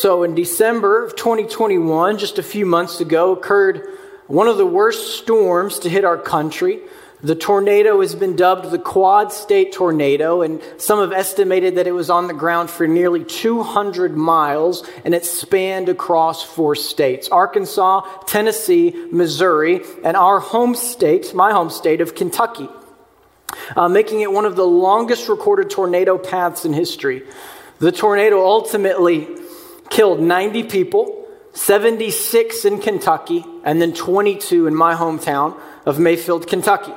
So in December of 2021, just a few months ago, occurred one of the worst storms to hit our country. The tornado has been dubbed the Quad State Tornado, and some have estimated that it was on the ground for nearly 200 miles and it spanned across four states Arkansas, Tennessee, Missouri, and our home state, my home state of Kentucky, uh, making it one of the longest recorded tornado paths in history. The tornado ultimately killed 90 people, 76 in Kentucky, and then 22 in my hometown of Mayfield, Kentucky.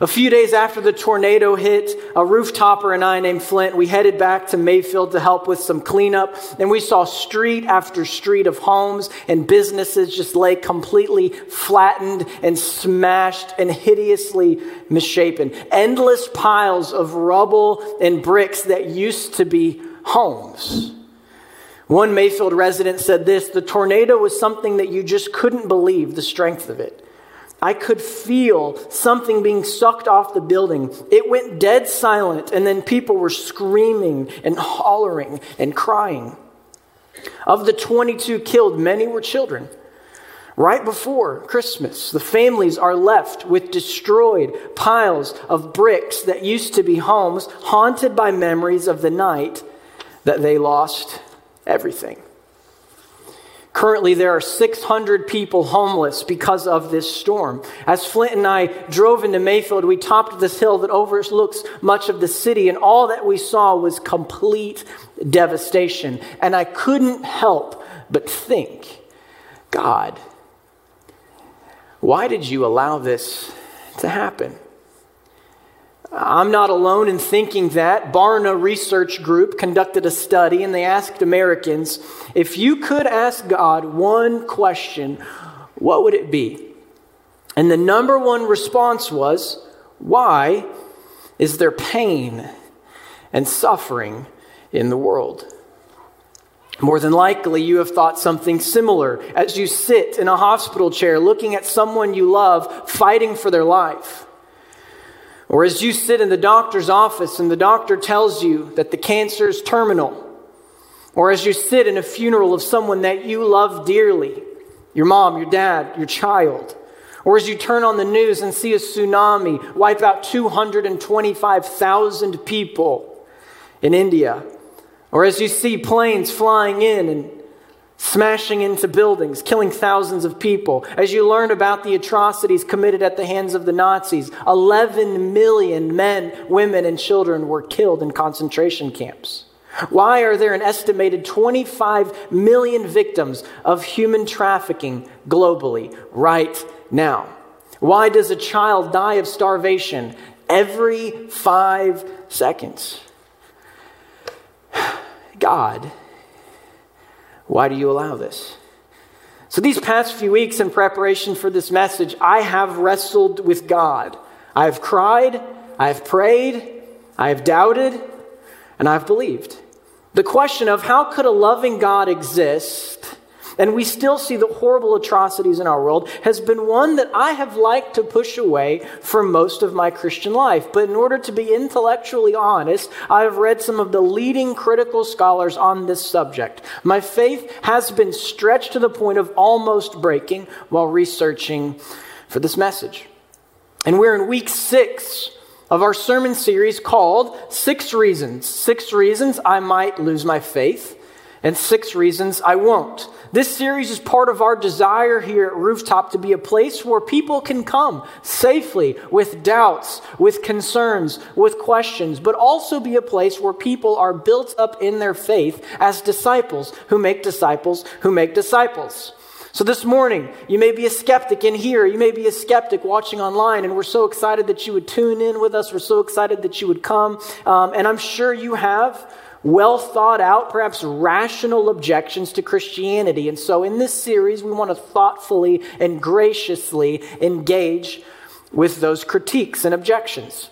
A few days after the tornado hit, a rooftopper and I named Flint, we headed back to Mayfield to help with some cleanup, and we saw street after street of homes and businesses just lay completely flattened and smashed and hideously misshapen. Endless piles of rubble and bricks that used to be homes. One Mayfield resident said this the tornado was something that you just couldn't believe the strength of it. I could feel something being sucked off the building. It went dead silent, and then people were screaming and hollering and crying. Of the 22 killed, many were children. Right before Christmas, the families are left with destroyed piles of bricks that used to be homes, haunted by memories of the night that they lost everything. Currently, there are 600 people homeless because of this storm. As Flint and I drove into Mayfield, we topped this hill that overlooks much of the city, and all that we saw was complete devastation. And I couldn't help but think, God, why did you allow this to happen? I'm not alone in thinking that. Barna Research Group conducted a study and they asked Americans if you could ask God one question, what would it be? And the number one response was, Why is there pain and suffering in the world? More than likely, you have thought something similar as you sit in a hospital chair looking at someone you love fighting for their life. Or as you sit in the doctor's office and the doctor tells you that the cancer is terminal. Or as you sit in a funeral of someone that you love dearly your mom, your dad, your child. Or as you turn on the news and see a tsunami wipe out 225,000 people in India. Or as you see planes flying in and smashing into buildings, killing thousands of people. As you learn about the atrocities committed at the hands of the Nazis, 11 million men, women, and children were killed in concentration camps. Why are there an estimated 25 million victims of human trafficking globally right now? Why does a child die of starvation every five seconds? God why do you allow this? So, these past few weeks in preparation for this message, I have wrestled with God. I have cried, I have prayed, I have doubted, and I've believed. The question of how could a loving God exist and we still see the horrible atrocities in our world, has been one that I have liked to push away for most of my Christian life. But in order to be intellectually honest, I have read some of the leading critical scholars on this subject. My faith has been stretched to the point of almost breaking while researching for this message. And we're in week six of our sermon series called Six Reasons. Six Reasons I Might Lose My Faith, and Six Reasons I Won't. This series is part of our desire here at Rooftop to be a place where people can come safely with doubts, with concerns, with questions, but also be a place where people are built up in their faith as disciples who make disciples who make disciples. So, this morning, you may be a skeptic in here, you may be a skeptic watching online, and we're so excited that you would tune in with us. We're so excited that you would come. Um, and I'm sure you have well thought out, perhaps rational objections to Christianity. And so in this series, we want to thoughtfully and graciously engage with those critiques and objections.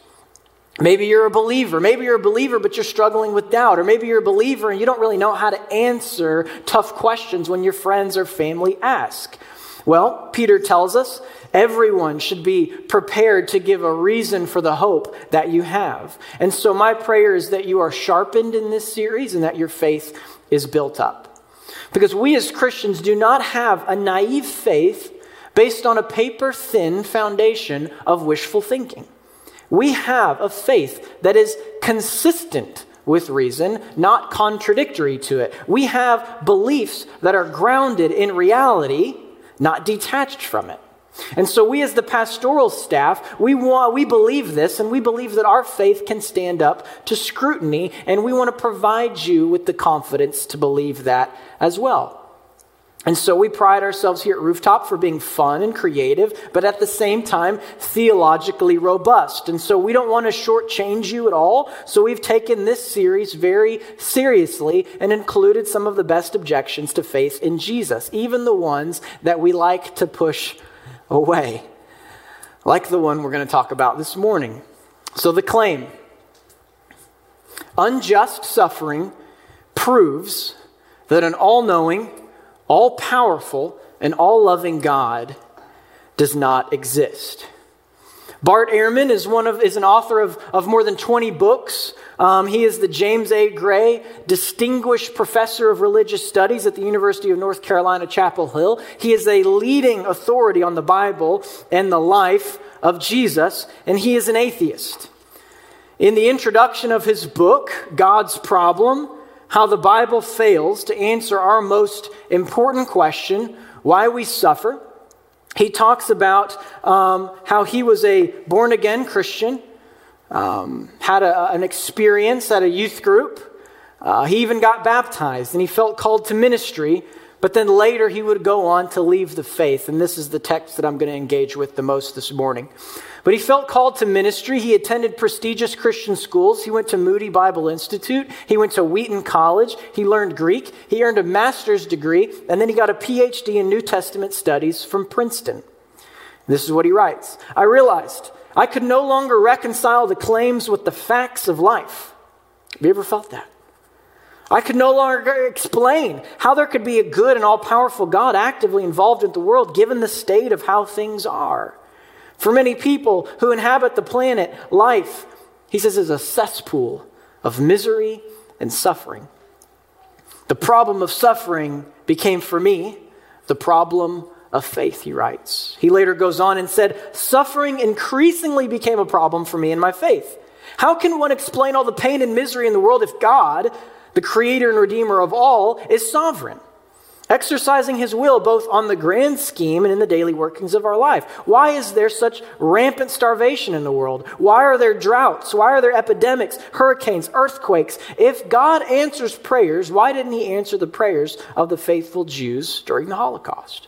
Maybe you're a believer. Maybe you're a believer, but you're struggling with doubt. Or maybe you're a believer and you don't really know how to answer tough questions when your friends or family ask. Well, Peter tells us Everyone should be prepared to give a reason for the hope that you have. And so, my prayer is that you are sharpened in this series and that your faith is built up. Because we as Christians do not have a naive faith based on a paper thin foundation of wishful thinking. We have a faith that is consistent with reason, not contradictory to it. We have beliefs that are grounded in reality, not detached from it. And so, we as the pastoral staff, we, want, we believe this, and we believe that our faith can stand up to scrutiny, and we want to provide you with the confidence to believe that as well. And so we pride ourselves here at Rooftop for being fun and creative, but at the same time, theologically robust. And so we don't want to shortchange you at all. So we've taken this series very seriously and included some of the best objections to faith in Jesus, even the ones that we like to push away, like the one we're going to talk about this morning. So the claim unjust suffering proves that an all knowing, all powerful, and all loving God does not exist. Bart Ehrman is, one of, is an author of, of more than 20 books. Um, he is the James A. Gray Distinguished Professor of Religious Studies at the University of North Carolina, Chapel Hill. He is a leading authority on the Bible and the life of Jesus, and he is an atheist. In the introduction of his book, God's Problem, how the Bible fails to answer our most important question why we suffer. He talks about um, how he was a born again Christian, um, had a, an experience at a youth group. Uh, he even got baptized and he felt called to ministry, but then later he would go on to leave the faith. And this is the text that I'm going to engage with the most this morning. But he felt called to ministry. He attended prestigious Christian schools. He went to Moody Bible Institute. He went to Wheaton College. He learned Greek. He earned a master's degree. And then he got a PhD in New Testament studies from Princeton. This is what he writes I realized I could no longer reconcile the claims with the facts of life. Have you ever felt that? I could no longer explain how there could be a good and all powerful God actively involved in the world given the state of how things are. For many people who inhabit the planet, life, he says, is a cesspool of misery and suffering. The problem of suffering became for me the problem of faith, he writes. He later goes on and said, Suffering increasingly became a problem for me in my faith. How can one explain all the pain and misery in the world if God, the creator and redeemer of all, is sovereign? exercising his will both on the grand scheme and in the daily workings of our life. Why is there such rampant starvation in the world? Why are there droughts? Why are there epidemics, hurricanes, earthquakes? If God answers prayers, why didn't he answer the prayers of the faithful Jews during the Holocaust?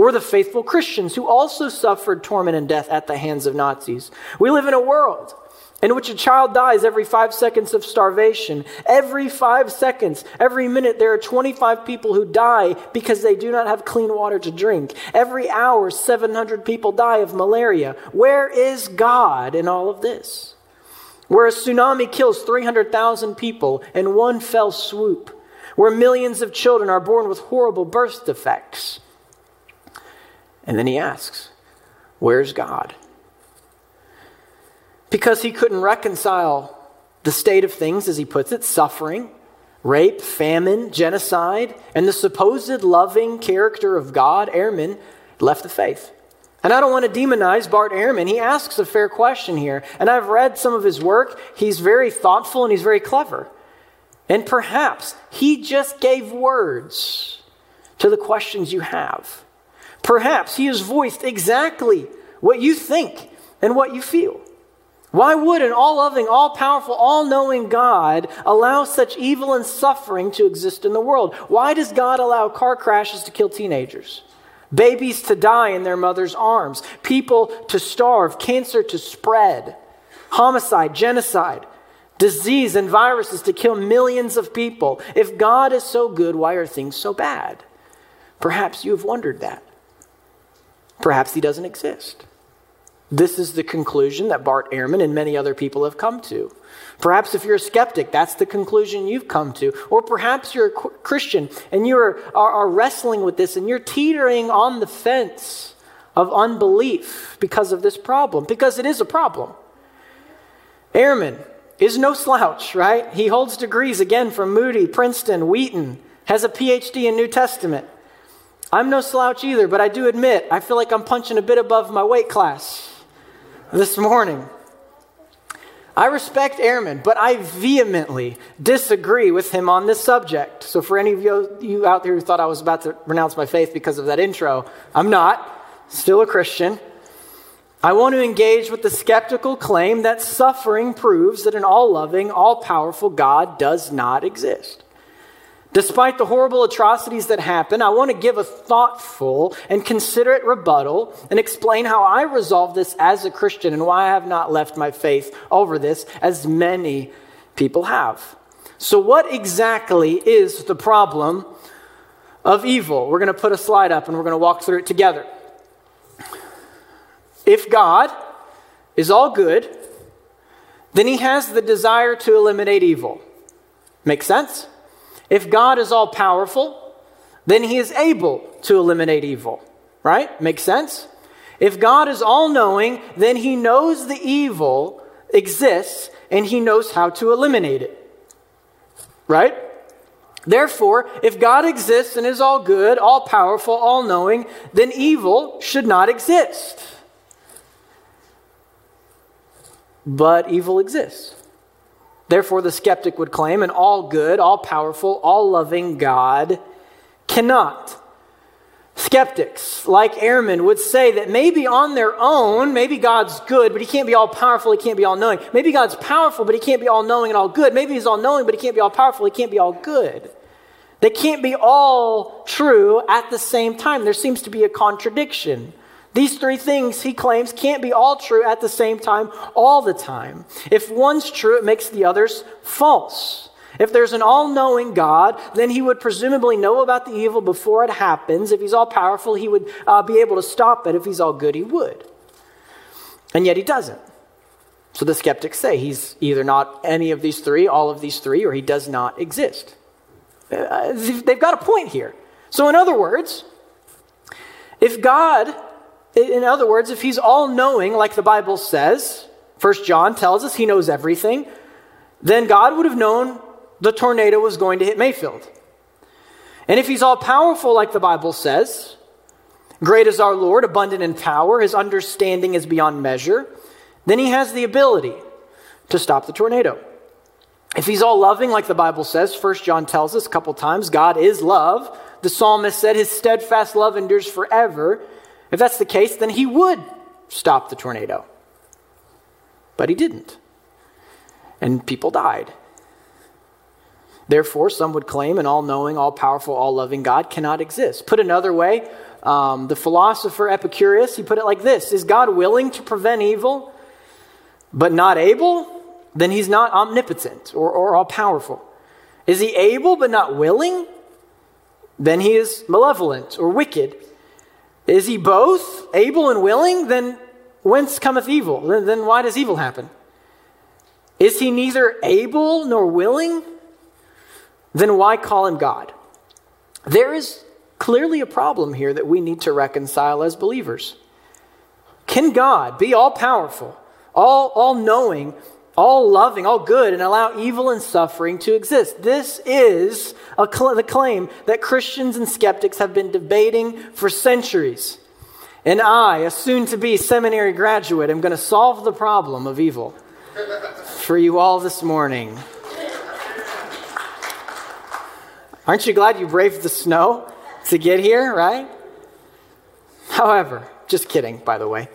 Or the faithful Christians who also suffered torment and death at the hands of Nazis. We live in a world in which a child dies every five seconds of starvation. Every five seconds, every minute, there are 25 people who die because they do not have clean water to drink. Every hour, 700 people die of malaria. Where is God in all of this? Where a tsunami kills 300,000 people in one fell swoop. Where millions of children are born with horrible birth defects. And then he asks, Where's God? because he couldn't reconcile the state of things, as he puts it suffering, rape, famine, genocide, and the supposed loving character of God, Ehrman left the faith. And I don't want to demonize Bart Ehrman. He asks a fair question here. And I've read some of his work. He's very thoughtful and he's very clever. And perhaps he just gave words to the questions you have. Perhaps he has voiced exactly what you think and what you feel. Why would an all loving, all powerful, all knowing God allow such evil and suffering to exist in the world? Why does God allow car crashes to kill teenagers? Babies to die in their mother's arms, people to starve, cancer to spread, homicide, genocide, disease, and viruses to kill millions of people. If God is so good, why are things so bad? Perhaps you have wondered that. Perhaps He doesn't exist. This is the conclusion that Bart Ehrman and many other people have come to. Perhaps if you're a skeptic, that's the conclusion you've come to. Or perhaps you're a Christian and you are, are, are wrestling with this and you're teetering on the fence of unbelief because of this problem, because it is a problem. Ehrman is no slouch, right? He holds degrees again from Moody, Princeton, Wheaton, has a PhD in New Testament. I'm no slouch either, but I do admit I feel like I'm punching a bit above my weight class this morning. I respect Ehrman, but I vehemently disagree with him on this subject. So, for any of you out there who thought I was about to renounce my faith because of that intro, I'm not. Still a Christian. I want to engage with the skeptical claim that suffering proves that an all loving, all powerful God does not exist. Despite the horrible atrocities that happen, I want to give a thoughtful and considerate rebuttal and explain how I resolve this as a Christian and why I have not left my faith over this as many people have. So, what exactly is the problem of evil? We're going to put a slide up and we're going to walk through it together. If God is all good, then he has the desire to eliminate evil. Make sense? If God is all powerful, then he is able to eliminate evil. Right? Makes sense? If God is all knowing, then he knows the evil exists and he knows how to eliminate it. Right? Therefore, if God exists and is all good, all powerful, all knowing, then evil should not exist. But evil exists. Therefore, the skeptic would claim an all good, all powerful, all loving God cannot. Skeptics like Ehrman, would say that maybe on their own, maybe God's good, but he can't be all powerful, he can't be all knowing. Maybe God's powerful, but he can't be all knowing and all good. Maybe he's all knowing, but he can't be all powerful, he can't be all good. They can't be all true at the same time. There seems to be a contradiction. These three things, he claims, can't be all true at the same time, all the time. If one's true, it makes the others false. If there's an all knowing God, then he would presumably know about the evil before it happens. If he's all powerful, he would uh, be able to stop it. If he's all good, he would. And yet he doesn't. So the skeptics say he's either not any of these three, all of these three, or he does not exist. Uh, they've got a point here. So, in other words, if God in other words, if he's all knowing, like the Bible says, First John tells us he knows everything, then God would have known the tornado was going to hit Mayfield. And if he's all powerful, like the Bible says, great is our Lord, abundant in power, his understanding is beyond measure, then he has the ability to stop the tornado. If he's all loving, like the Bible says, First John tells us a couple times, God is love. The psalmist said his steadfast love endures forever. If that's the case, then he would stop the tornado. But he didn't. And people died. Therefore, some would claim an all knowing, all powerful, all loving God cannot exist. Put another way, um, the philosopher Epicurus, he put it like this Is God willing to prevent evil, but not able? Then he's not omnipotent or, or all powerful. Is he able but not willing? Then he is malevolent or wicked. Is he both able and willing? Then whence cometh evil? Then why does evil happen? Is he neither able nor willing? Then why call him God? There is clearly a problem here that we need to reconcile as believers. Can God be all powerful, all, all knowing, all loving, all good, and allow evil and suffering to exist. This is cl- the claim that Christians and skeptics have been debating for centuries. And I, a soon to be seminary graduate, am going to solve the problem of evil for you all this morning. Aren't you glad you braved the snow to get here, right? However, just kidding, by the way.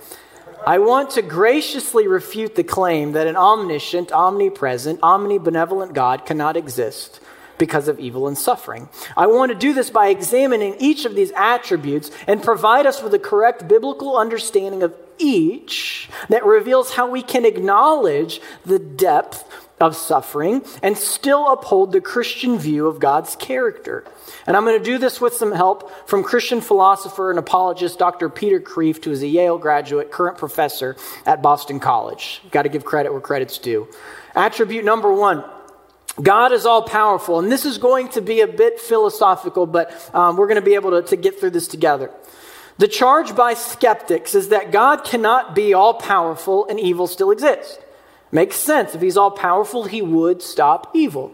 I want to graciously refute the claim that an omniscient, omnipresent, omnibenevolent God cannot exist because of evil and suffering. I want to do this by examining each of these attributes and provide us with a correct biblical understanding of each that reveals how we can acknowledge the depth of suffering and still uphold the Christian view of God's character. And I'm going to do this with some help from Christian philosopher and apologist Dr. Peter Kreeft, who is a Yale graduate, current professor at Boston College. Got to give credit where credit's due. Attribute number one God is all powerful. And this is going to be a bit philosophical, but um, we're going to be able to, to get through this together. The charge by skeptics is that God cannot be all powerful and evil still exists. Makes sense. If he's all powerful, he would stop evil.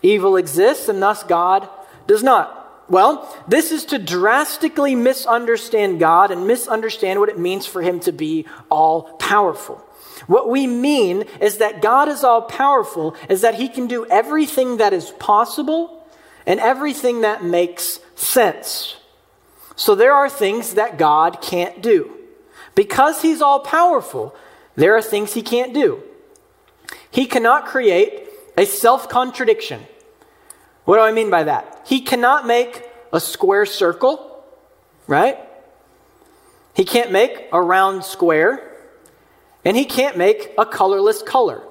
Evil exists, and thus God does not. Well, this is to drastically misunderstand God and misunderstand what it means for him to be all powerful. What we mean is that God is all powerful, is that he can do everything that is possible and everything that makes sense. So there are things that God can't do. Because he's all powerful, there are things he can't do. He cannot create a self contradiction. What do I mean by that? He cannot make a square circle, right? He can't make a round square, and he can't make a colorless color.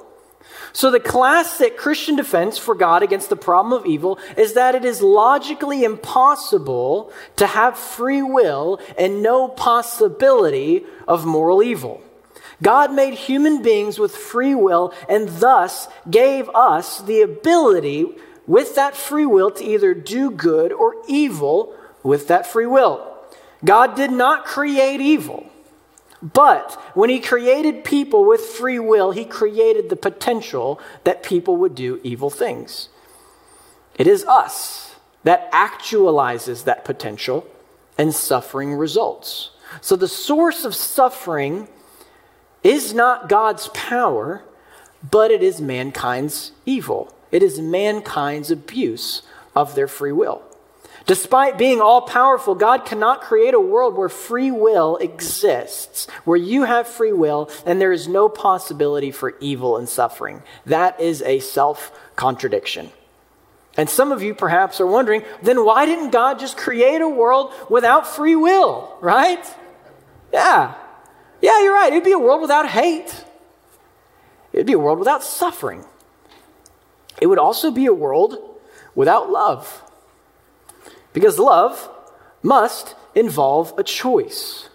So, the classic Christian defense for God against the problem of evil is that it is logically impossible to have free will and no possibility of moral evil. God made human beings with free will and thus gave us the ability with that free will to either do good or evil with that free will. God did not create evil. But when he created people with free will, he created the potential that people would do evil things. It is us that actualizes that potential, and suffering results. So the source of suffering is not God's power, but it is mankind's evil. It is mankind's abuse of their free will. Despite being all powerful, God cannot create a world where free will exists, where you have free will and there is no possibility for evil and suffering. That is a self contradiction. And some of you perhaps are wondering then why didn't God just create a world without free will, right? Yeah. Yeah, you're right. It'd be a world without hate, it'd be a world without suffering. It would also be a world without love. Because love must involve a choice.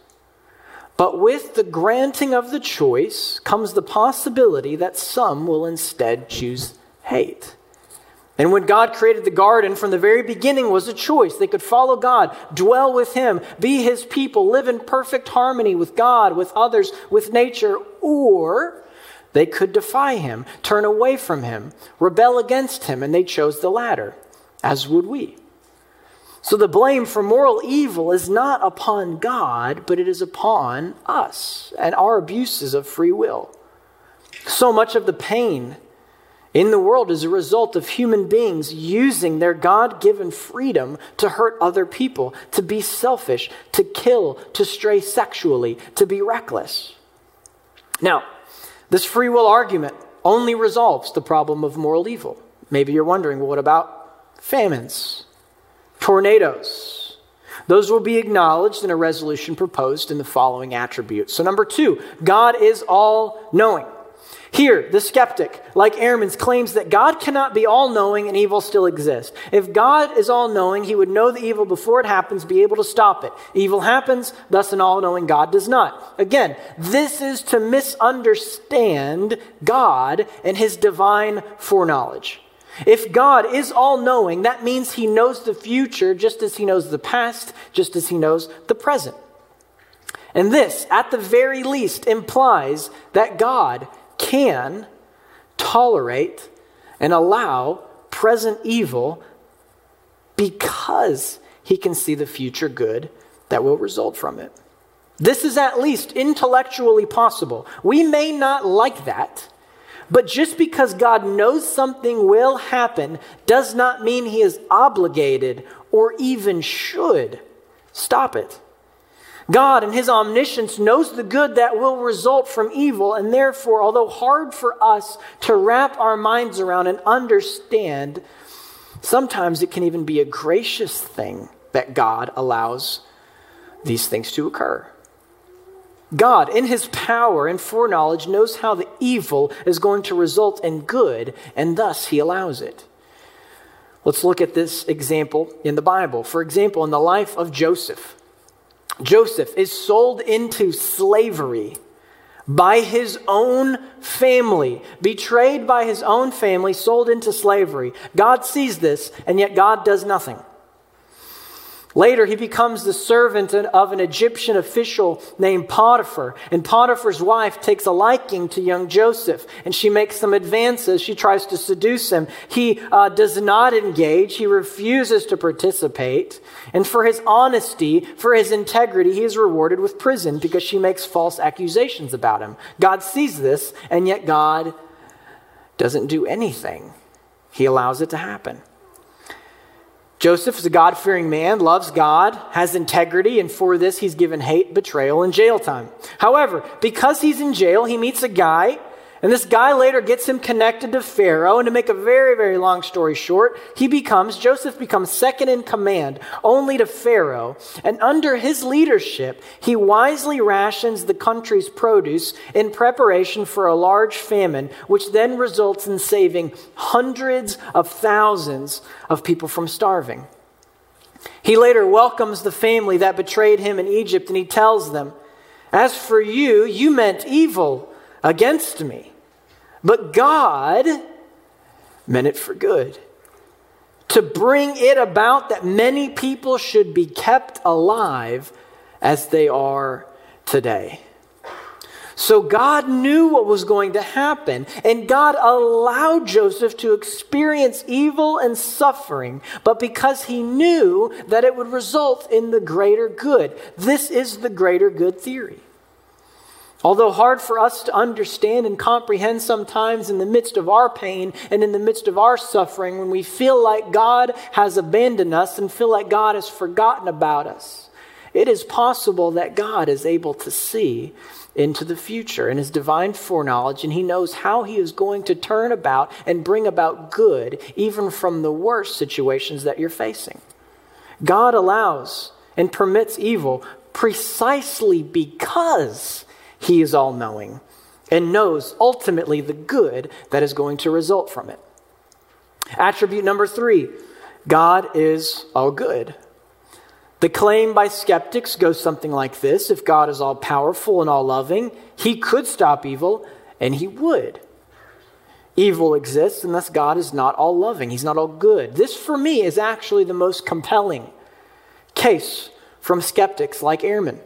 But with the granting of the choice comes the possibility that some will instead choose hate. And when God created the garden from the very beginning was a choice. They could follow God, dwell with him, be his people, live in perfect harmony with God, with others, with nature, or they could defy him, turn away from him, rebel against him, and they chose the latter, as would we. So the blame for moral evil is not upon God, but it is upon us and our abuses of free will. So much of the pain in the world is a result of human beings using their God given freedom to hurt other people, to be selfish, to kill, to stray sexually, to be reckless. Now, this free will argument only resolves the problem of moral evil. Maybe you're wondering, well, what about famines? tornadoes. Those will be acknowledged in a resolution proposed in the following attributes. So, number two, God is all knowing. Here, the skeptic, like Ehrman's, claims that God cannot be all knowing and evil still exists. If God is all knowing, he would know the evil before it happens, be able to stop it. Evil happens, thus, an all knowing God does not. Again, this is to misunderstand God and his divine foreknowledge. If God is all knowing, that means he knows the future just as he knows the past, just as he knows the present. And this, at the very least, implies that God can tolerate and allow present evil because he can see the future good that will result from it. This is at least intellectually possible. We may not like that. But just because God knows something will happen does not mean he is obligated or even should stop it. God, in his omniscience, knows the good that will result from evil, and therefore, although hard for us to wrap our minds around and understand, sometimes it can even be a gracious thing that God allows these things to occur. God, in his power and foreknowledge, knows how the evil is going to result in good, and thus he allows it. Let's look at this example in the Bible. For example, in the life of Joseph, Joseph is sold into slavery by his own family, betrayed by his own family, sold into slavery. God sees this, and yet God does nothing. Later, he becomes the servant of an Egyptian official named Potiphar. And Potiphar's wife takes a liking to young Joseph, and she makes some advances. She tries to seduce him. He uh, does not engage, he refuses to participate. And for his honesty, for his integrity, he is rewarded with prison because she makes false accusations about him. God sees this, and yet God doesn't do anything, he allows it to happen. Joseph is a God fearing man, loves God, has integrity, and for this he's given hate, betrayal, and jail time. However, because he's in jail, he meets a guy and this guy later gets him connected to Pharaoh. And to make a very, very long story short, he becomes, Joseph becomes second in command only to Pharaoh. And under his leadership, he wisely rations the country's produce in preparation for a large famine, which then results in saving hundreds of thousands of people from starving. He later welcomes the family that betrayed him in Egypt and he tells them, As for you, you meant evil against me. But God meant it for good. To bring it about that many people should be kept alive as they are today. So God knew what was going to happen, and God allowed Joseph to experience evil and suffering, but because he knew that it would result in the greater good. This is the greater good theory. Although hard for us to understand and comprehend sometimes in the midst of our pain and in the midst of our suffering, when we feel like God has abandoned us and feel like God has forgotten about us, it is possible that God is able to see into the future in his divine foreknowledge, and he knows how he is going to turn about and bring about good, even from the worst situations that you're facing. God allows and permits evil precisely because he is all knowing and knows ultimately the good that is going to result from it. Attribute number three God is all good. The claim by skeptics goes something like this If God is all powerful and all loving, he could stop evil, and he would. Evil exists, and thus God is not all loving. He's not all good. This, for me, is actually the most compelling case from skeptics like Ehrman.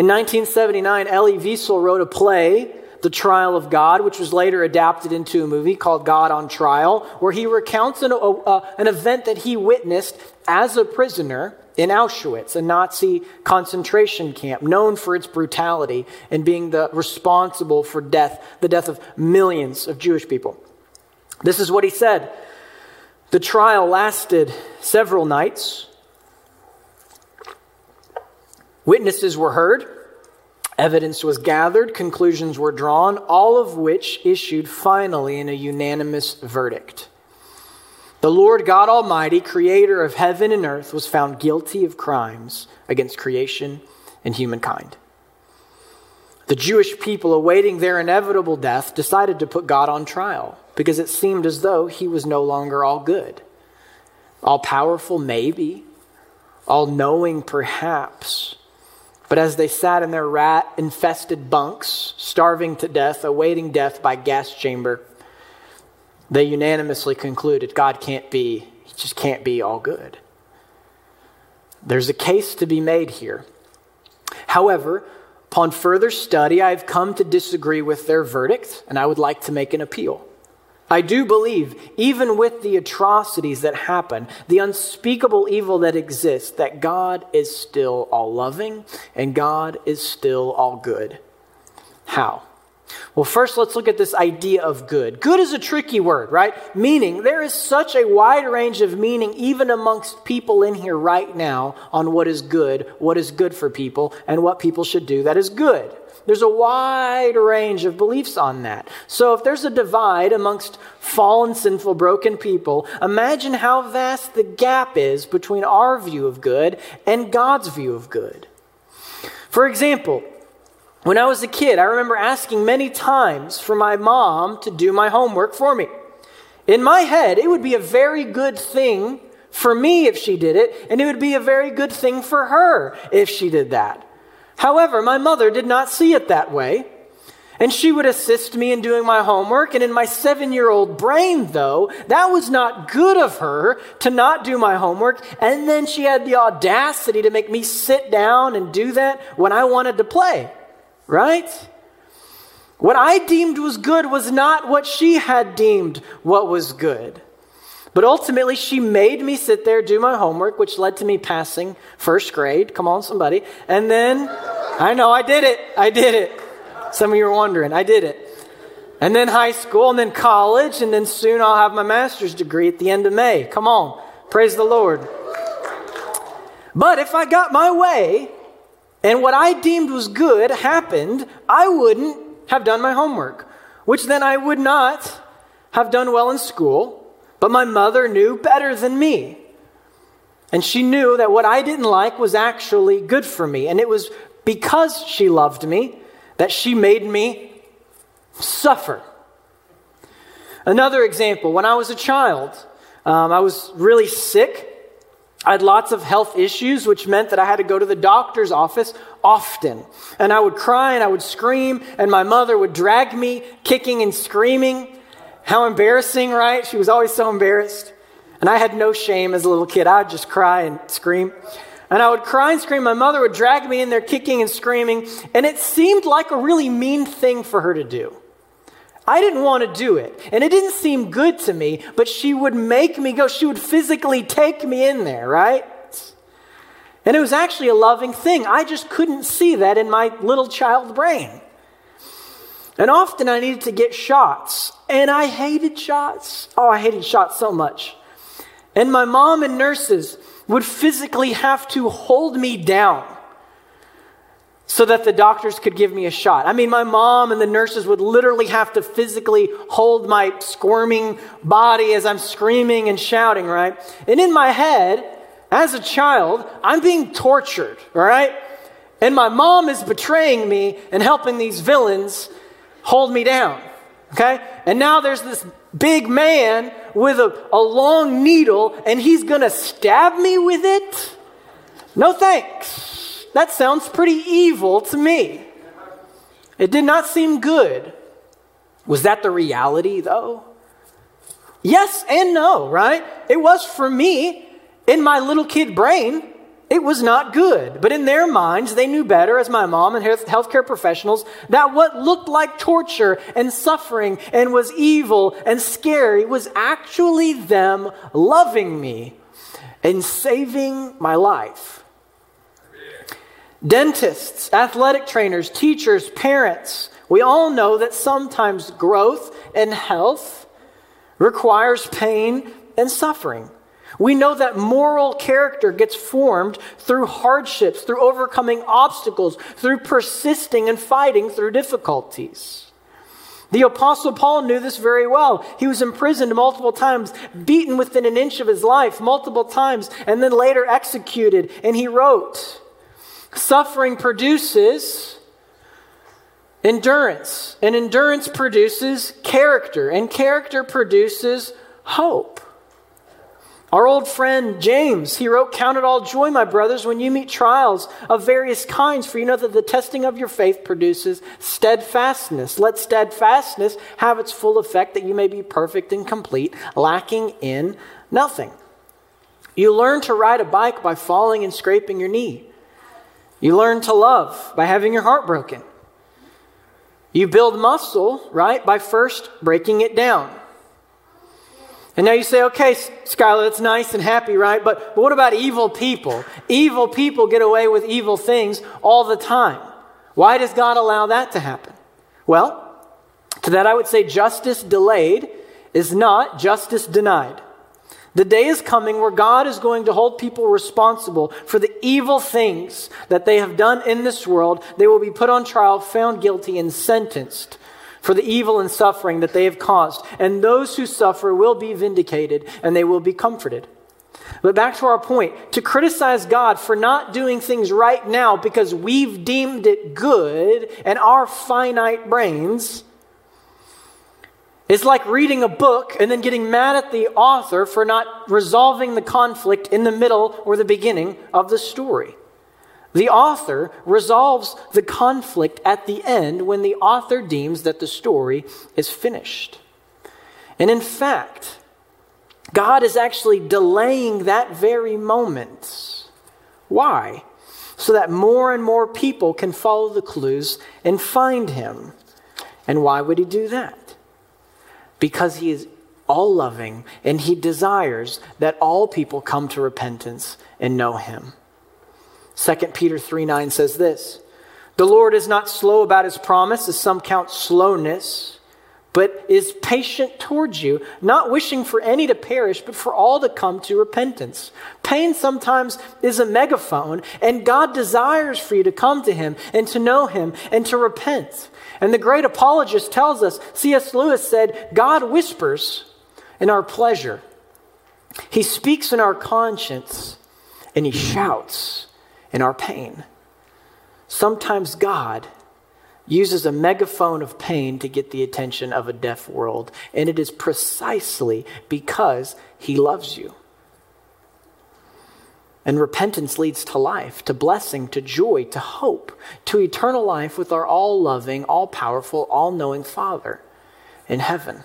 In 1979, Elie Wiesel wrote a play, The Trial of God, which was later adapted into a movie called God on Trial, where he recounts an, uh, an event that he witnessed as a prisoner in Auschwitz, a Nazi concentration camp known for its brutality and being the responsible for death, the death of millions of Jewish people. This is what he said. The trial lasted several nights. Witnesses were heard, evidence was gathered, conclusions were drawn, all of which issued finally in a unanimous verdict. The Lord God Almighty, creator of heaven and earth, was found guilty of crimes against creation and humankind. The Jewish people awaiting their inevitable death decided to put God on trial because it seemed as though he was no longer all good. All powerful, maybe. All knowing, perhaps. But as they sat in their rat infested bunks, starving to death, awaiting death by gas chamber, they unanimously concluded God can't be, he just can't be all good. There's a case to be made here. However, upon further study, I've come to disagree with their verdict, and I would like to make an appeal. I do believe, even with the atrocities that happen, the unspeakable evil that exists, that God is still all loving and God is still all good. How? Well, first, let's look at this idea of good. Good is a tricky word, right? Meaning, there is such a wide range of meaning, even amongst people in here right now, on what is good, what is good for people, and what people should do that is good. There's a wide range of beliefs on that. So if there's a divide amongst fallen, sinful, broken people, imagine how vast the gap is between our view of good and God's view of good. For example, when I was a kid, I remember asking many times for my mom to do my homework for me. In my head, it would be a very good thing for me if she did it, and it would be a very good thing for her if she did that. However, my mother did not see it that way. And she would assist me in doing my homework. And in my seven year old brain, though, that was not good of her to not do my homework. And then she had the audacity to make me sit down and do that when I wanted to play, right? What I deemed was good was not what she had deemed what was good. But ultimately, she made me sit there, do my homework, which led to me passing first grade. Come on, somebody. And then, I know, I did it. I did it. Some of you are wondering. I did it. And then high school, and then college, and then soon I'll have my master's degree at the end of May. Come on. Praise the Lord. But if I got my way, and what I deemed was good happened, I wouldn't have done my homework, which then I would not have done well in school but my mother knew better than me. And she knew that what I didn't like was actually good for me. And it was because she loved me that she made me suffer. Another example when I was a child, um, I was really sick. I had lots of health issues, which meant that I had to go to the doctor's office often. And I would cry and I would scream, and my mother would drag me kicking and screaming how embarrassing, right? She was always so embarrassed. And I had no shame as a little kid. I would just cry and scream. And I would cry and scream. My mother would drag me in there kicking and screaming. And it seemed like a really mean thing for her to do. I didn't want to do it. And it didn't seem good to me, but she would make me go. She would physically take me in there, right? And it was actually a loving thing. I just couldn't see that in my little child brain. And often I needed to get shots. And I hated shots. Oh, I hated shots so much. And my mom and nurses would physically have to hold me down so that the doctors could give me a shot. I mean, my mom and the nurses would literally have to physically hold my squirming body as I'm screaming and shouting, right? And in my head, as a child, I'm being tortured, all right? And my mom is betraying me and helping these villains hold me down. Okay? And now there's this big man with a, a long needle and he's going to stab me with it? No thanks. That sounds pretty evil to me. It did not seem good. Was that the reality, though? Yes and no, right? It was for me in my little kid brain. It was not good. But in their minds, they knew better, as my mom and healthcare professionals, that what looked like torture and suffering and was evil and scary was actually them loving me and saving my life. Dentists, athletic trainers, teachers, parents, we all know that sometimes growth and health requires pain and suffering. We know that moral character gets formed through hardships, through overcoming obstacles, through persisting and fighting through difficulties. The Apostle Paul knew this very well. He was imprisoned multiple times, beaten within an inch of his life multiple times, and then later executed. And he wrote, Suffering produces endurance, and endurance produces character, and character produces hope. Our old friend James, he wrote, Count it all joy, my brothers, when you meet trials of various kinds, for you know that the testing of your faith produces steadfastness. Let steadfastness have its full effect, that you may be perfect and complete, lacking in nothing. You learn to ride a bike by falling and scraping your knee. You learn to love by having your heart broken. You build muscle, right, by first breaking it down. And now you say, okay, Skylar, that's nice and happy, right? But, but what about evil people? Evil people get away with evil things all the time. Why does God allow that to happen? Well, to that I would say justice delayed is not justice denied. The day is coming where God is going to hold people responsible for the evil things that they have done in this world. They will be put on trial, found guilty, and sentenced for the evil and suffering that they have caused. And those who suffer will be vindicated and they will be comforted. But back to our point to criticize God for not doing things right now because we've deemed it good and our finite brains is like reading a book and then getting mad at the author for not resolving the conflict in the middle or the beginning of the story. The author resolves the conflict at the end when the author deems that the story is finished. And in fact, God is actually delaying that very moment. Why? So that more and more people can follow the clues and find him. And why would he do that? Because he is all loving and he desires that all people come to repentance and know him. 2 Peter 3 9 says this The Lord is not slow about his promise, as some count slowness, but is patient towards you, not wishing for any to perish, but for all to come to repentance. Pain sometimes is a megaphone, and God desires for you to come to him and to know him and to repent. And the great apologist tells us, C.S. Lewis said, God whispers in our pleasure, He speaks in our conscience, and He shouts in our pain. Sometimes God uses a megaphone of pain to get the attention of a deaf world, and it is precisely because He loves you. And repentance leads to life, to blessing, to joy, to hope, to eternal life with our all loving, all powerful, all knowing Father in heaven.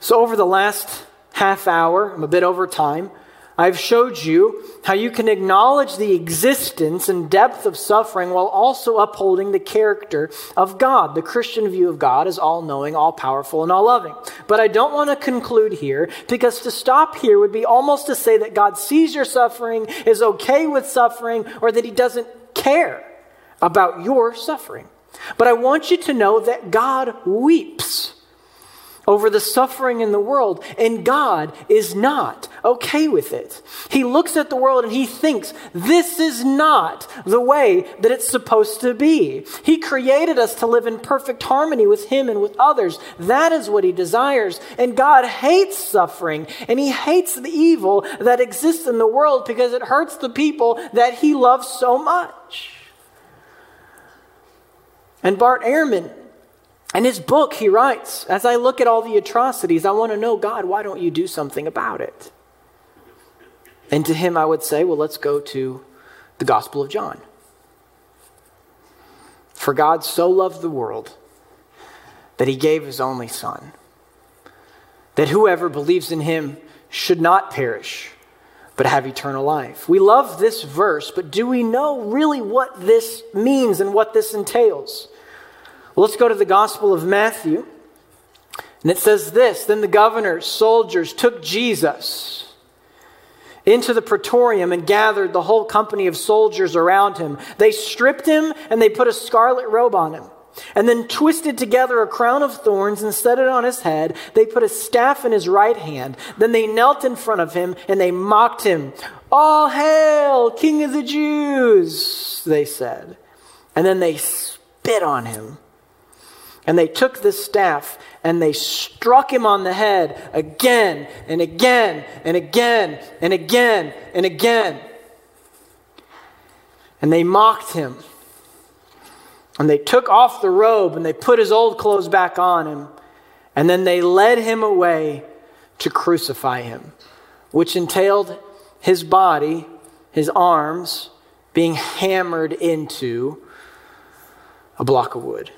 So, over the last half hour, I'm a bit over time, I've showed you how you can acknowledge the existence and depth of suffering while also upholding the character of God. The Christian view of God is all knowing, all powerful, and all loving. But I don't want to conclude here because to stop here would be almost to say that God sees your suffering, is okay with suffering, or that He doesn't care about your suffering. But I want you to know that God weeps over the suffering in the world, and God is not okay with it. He looks at the world and he thinks, this is not the way that it's supposed to be. He created us to live in perfect harmony with Him and with others. That is what He desires. And God hates suffering, and He hates the evil that exists in the world because it hurts the people that He loves so much. And Bart Ehrman in his book, he writes, As I look at all the atrocities, I want to know, God, why don't you do something about it? And to him, I would say, Well, let's go to the Gospel of John. For God so loved the world that he gave his only Son, that whoever believes in him should not perish, but have eternal life. We love this verse, but do we know really what this means and what this entails? Well, let's go to the Gospel of Matthew. And it says this Then the governors, soldiers took Jesus into the praetorium and gathered the whole company of soldiers around him. They stripped him and they put a scarlet robe on him. And then twisted together a crown of thorns and set it on his head. They put a staff in his right hand. Then they knelt in front of him and they mocked him. All hail, King of the Jews, they said. And then they spit on him and they took the staff and they struck him on the head again and again and again and again and again. And they mocked him. And they took off the robe and they put his old clothes back on him. And then they led him away to crucify him, which entailed his body, his arms, being hammered into a block of wood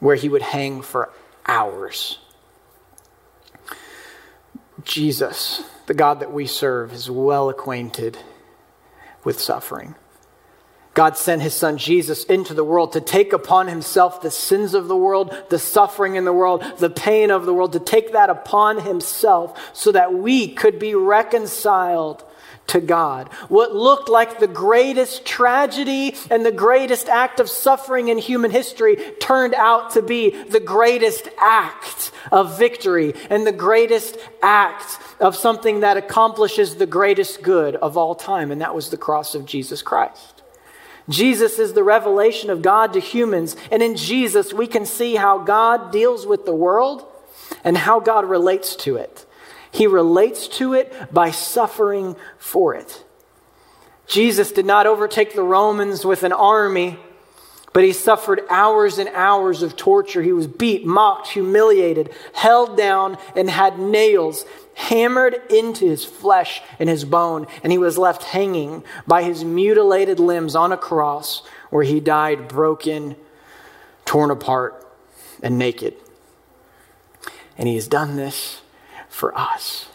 where he would hang for hours. Jesus, the God that we serve, is well acquainted with suffering. God sent his son Jesus into the world to take upon himself the sins of the world, the suffering in the world, the pain of the world, to take that upon himself so that we could be reconciled to God. What looked like the greatest tragedy and the greatest act of suffering in human history turned out to be the greatest act of victory and the greatest act of something that accomplishes the greatest good of all time, and that was the cross of Jesus Christ. Jesus is the revelation of God to humans, and in Jesus we can see how God deals with the world and how God relates to it. He relates to it by suffering for it. Jesus did not overtake the Romans with an army, But he suffered hours and hours of torture. He was beat, mocked, humiliated, held down, and had nails hammered into his flesh and his bone. And he was left hanging by his mutilated limbs on a cross where he died broken, torn apart, and naked. And he has done this for us.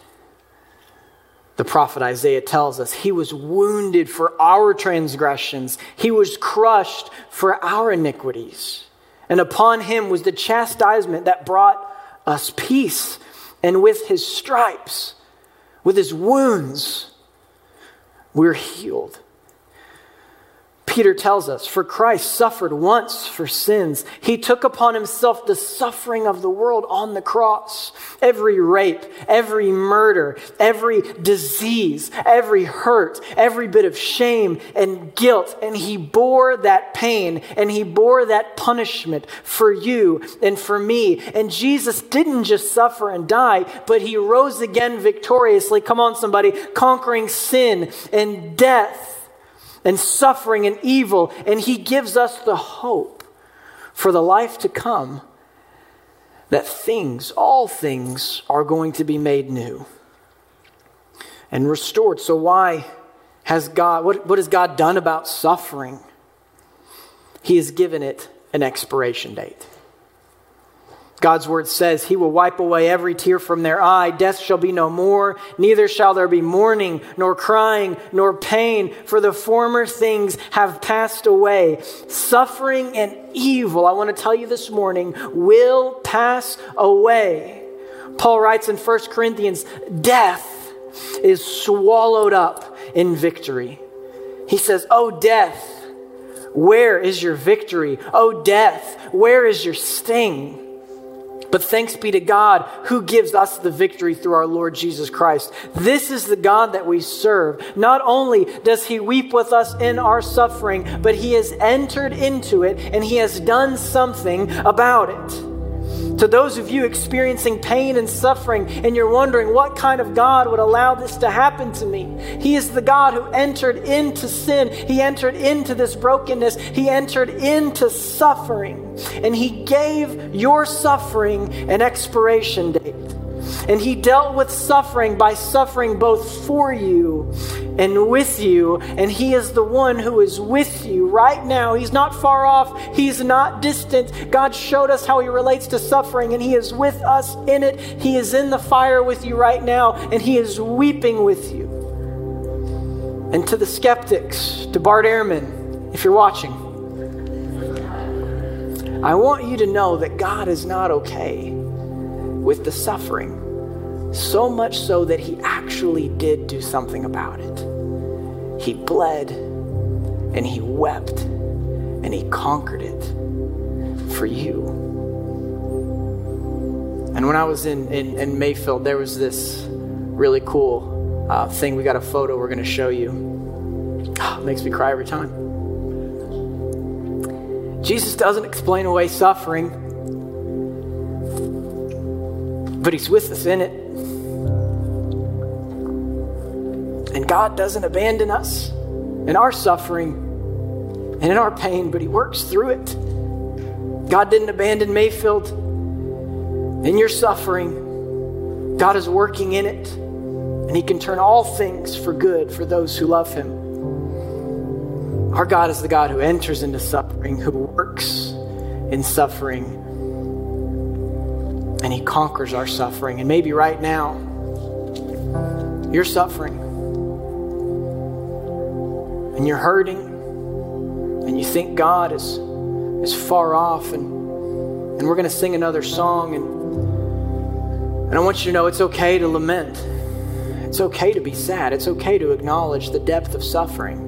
The prophet Isaiah tells us he was wounded for our transgressions, he was crushed for our iniquities. And upon him was the chastisement that brought us peace. And with his stripes, with his wounds, we're healed. Peter tells us, For Christ suffered once for sins. He took upon himself the suffering of the world on the cross. Every rape, every murder, every disease, every hurt, every bit of shame and guilt. And he bore that pain and he bore that punishment for you and for me. And Jesus didn't just suffer and die, but he rose again victoriously. Come on, somebody, conquering sin and death and suffering and evil, and He gives us the hope for the life to come that things, all things, are going to be made new and restored. So, why has God, what, what has God done about suffering? He has given it an expiration date. God's word says, He will wipe away every tear from their eye. Death shall be no more, neither shall there be mourning, nor crying, nor pain, for the former things have passed away. Suffering and evil, I want to tell you this morning, will pass away. Paul writes in 1 Corinthians, death is swallowed up in victory. He says, Oh, death, where is your victory? Oh, death, where is your sting? But thanks be to God who gives us the victory through our Lord Jesus Christ. This is the God that we serve. Not only does he weep with us in our suffering, but he has entered into it and he has done something about it. To those of you experiencing pain and suffering, and you're wondering what kind of God would allow this to happen to me, He is the God who entered into sin. He entered into this brokenness. He entered into suffering. And He gave your suffering an expiration date. And he dealt with suffering by suffering both for you and with you. And he is the one who is with you right now. He's not far off, he's not distant. God showed us how he relates to suffering, and he is with us in it. He is in the fire with you right now, and he is weeping with you. And to the skeptics, to Bart Ehrman, if you're watching, I want you to know that God is not okay with the suffering. So much so that he actually did do something about it. He bled and he wept and he conquered it for you. And when I was in, in, in Mayfield, there was this really cool uh, thing. We got a photo we're going to show you. Oh, makes me cry every time. Jesus doesn't explain away suffering, but he's with us in it. And God doesn't abandon us in our suffering and in our pain, but He works through it. God didn't abandon Mayfield in your suffering. God is working in it, and He can turn all things for good for those who love Him. Our God is the God who enters into suffering, who works in suffering, and He conquers our suffering. And maybe right now, you're suffering and you're hurting and you think God is, is far off and, and we're going to sing another song and, and I want you to know it's okay to lament. It's okay to be sad. It's okay to acknowledge the depth of suffering.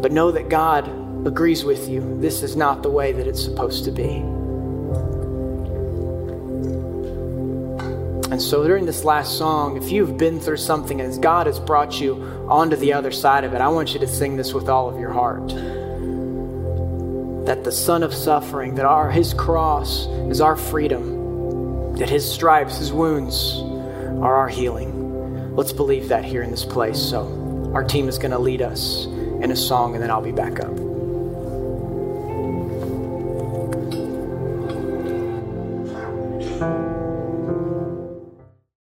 But know that God agrees with you. This is not the way that it's supposed to be. And so during this last song, if you've been through something as God has brought you onto the other side of it, I want you to sing this with all of your heart. That the Son of Suffering, that our His cross is our freedom, that His stripes, His wounds are our healing. Let's believe that here in this place. So our team is going to lead us in a song, and then I'll be back up.